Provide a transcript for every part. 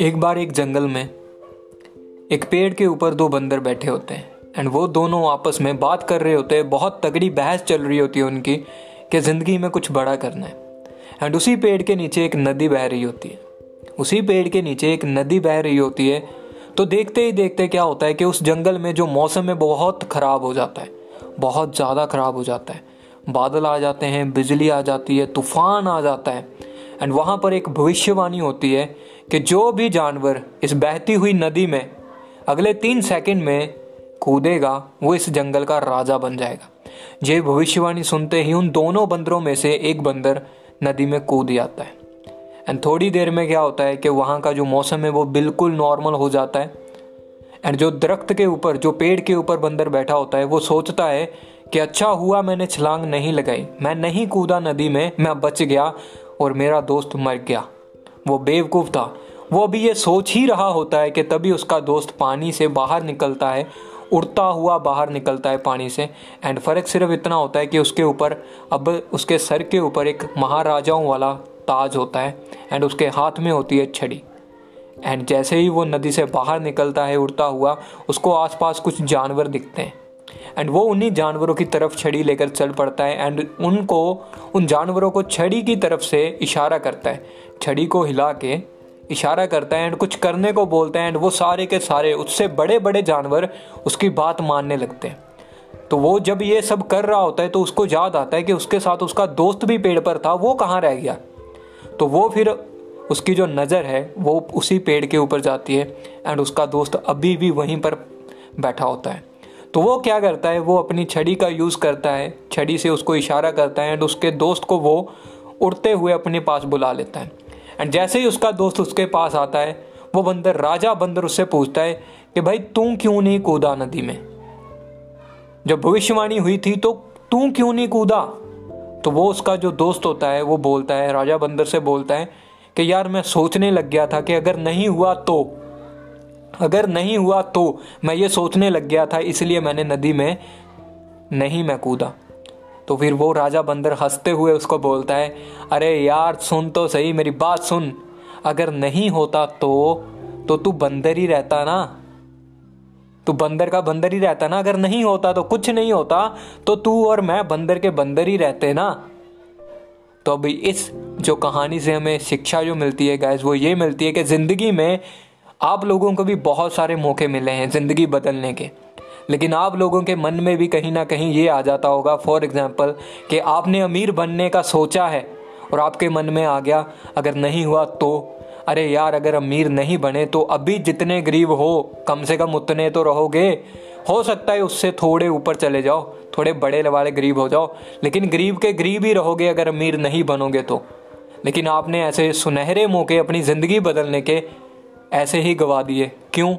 एक बार एक जंगल में एक पेड़ के ऊपर दो बंदर बैठे होते हैं एंड वो दोनों आपस में बात कर रहे होते हैं, बहुत तगड़ी बहस चल रही होती है उनकी कि ज़िंदगी में कुछ बड़ा करना है। एंड उसी पेड़ के नीचे एक नदी बह रही होती है। उसी पेड़ के नीचे एक नदी बह रही होती है तो देखते ही देखते क्या होता है कि उस जंगल में जो मौसम है बहुत ख़राब हो जाता है, बहुत ज़्यादा ख़राब हो जाता है। बादल आ जाते हैं, बिजली आ जाती है, तूफ़ान आ जाता है। एंड वहाँ पर एक भविष्यवाणी होती है कि जो भी जानवर इस बहती हुई नदी में अगले तीन सेकंड में कूदेगा, वो इस जंगल का राजा बन जाएगा। ये भविष्यवाणी सुनते ही उन दोनों बंदरों में से एक बंदर नदी में कूद जाता है। एंड थोड़ी देर में क्या होता है कि वहाँ का जो मौसम है, वो बिल्कुल नॉर्मल हो जाता है। एंड जो दरख्त के ऊपर, जो पेड़ के ऊपर बंदर बैठा होता है, वो सोचता है कि अच्छा हुआ मैंने छलांग नहीं लगाई। मैं नहीं कूदा नदी में, मैं बच गया और मेरा दोस्त मर गया। वो बेवकूफ़ था। वो अभी ये सोच ही रहा होता है कि तभी उसका दोस्त पानी से बाहर निकलता है, उड़ता हुआ बाहर निकलता है पानी से। एंड फ़र्क सिर्फ़ इतना होता है कि उसके ऊपर, अब उसके सर के ऊपर एक महाराजाओं वाला ताज होता है एंड उसके हाथ में होती है छड़ी। एंड जैसे ही वो नदी से बाहर निकलता है, उड़ता हुआ, उसको आसपास कुछ जानवर दिखते हैं। एंड वो उन्हीं जानवरों की तरफ़ छड़ी लेकर चल पड़ता है एंड उनको, उन जानवरों को छड़ी की तरफ़ से इशारा करता है। छड़ी को हिला के इशारा करता है एंड कुछ करने को बोलता है एंड वो सारे के सारे, उससे बड़े बड़े जानवर उसकी बात मानने लगते हैं। तो वो जब ये सब कर रहा होता है तो उसको याद आता है कि उसके साथ उसका दोस्त भी पेड़ पर था, वो कहाँ रह गया? तो वो फिर उसकी जो नज़र है, वो उसी पेड़ के ऊपर जाती है एंड उसका दोस्त अभी भी वहीं पर बैठा होता है। तो वो क्या करता है? वो अपनी छड़ी का यूज़ करता है। छड़ी से उसको इशारा करता है एंड उसके दोस्त को वो उड़ते हुए अपने पास बुला लेता है। एंड जैसे ही उसका दोस्त उसके पास आता है, वो बंदर, राजा बंदर उससे पूछता है कि भाई, तू क्यों नहीं कूदा नदी में? जब भविष्यवाणी हुई थी तो तू क्यों नहीं कूदा? तो वो उसका जो दोस्त होता है, वो बोलता है, राजा बंदर से बोलता है कि यार, मैं सोचने लग गया था कि अगर नहीं हुआ तो। अगर नहीं हुआ तो मैं ये सोचने लग गया था, इसलिए मैंने नदी में नहीं मैं कूदा तो फिर वो राजा बंदर हँसते हुए उसको बोलता है, अरे यार, सुन तो सही, मेरी बात सुन। अगर नहीं होता तो तो तू बंदर ही रहता ना। तू बंदर का बंदर ही रहता ना। अगर नहीं होता तो कुछ नहीं होता तो तू और मैं बंदर के बंदर ही रहते ना। तो अभी इस जो कहानी से हमें शिक्षा जो मिलती है गैस वो ये मिलती है कि ज़िंदगी में आप लोगों को भी बहुत सारे मौके मिले हैं ज़िंदगी बदलने के। लेकिन आप लोगों के मन में भी कहीं ना कहीं ये आ जाता होगा फॉर एग्ज़ाम्पल कि आपने अमीर बनने का सोचा है और आपके मन में आ गया, अगर नहीं हुआ तो। अरे यार, अगर अमीर नहीं बने तो अभी जितने गरीब हो, कम से कम उतने तो रहोगे। हो सकता है उससे थोड़े ऊपर चले जाओ, थोड़े बड़े वाले गरीब हो जाओ, लेकिन गरीब के गरीब ही रहोगे अगर अमीर नहीं बनोगे तो। लेकिन आपने ऐसे सुनहरे मौके अपनी ज़िंदगी बदलने के ऐसे ही गवा दिए। क्यों?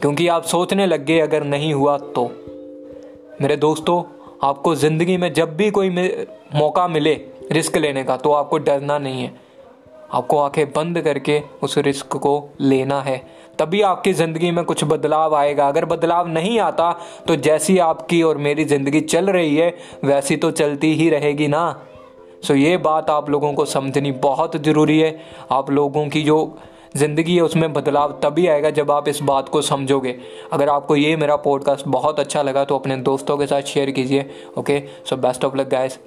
क्योंकि आप सोचने लग गए अगर नहीं हुआ तो। मेरे दोस्तों, आपको ज़िंदगी में जब भी कोई मौका मिले रिस्क लेने का तो आपको डरना नहीं है। आपको आँखें बंद करके उस रिस्क को लेना है। तभी आपकी ज़िंदगी में कुछ बदलाव आएगा। अगर बदलाव नहीं आता तो जैसी आपकी और मेरी ज़िंदगी चल रही है, वैसी तो चलती ही रहेगी ना। सो ये बात आप लोगों को समझनी बहुत ज़रूरी है। आप लोगों की जो ज़िंदगी है, उसमें बदलाव तभी आएगा जब आप इस बात को समझोगे। अगर आपको ये मेरा पॉडकास्ट बहुत अच्छा लगा तो अपने दोस्तों के साथ शेयर कीजिए okay so best of luck guys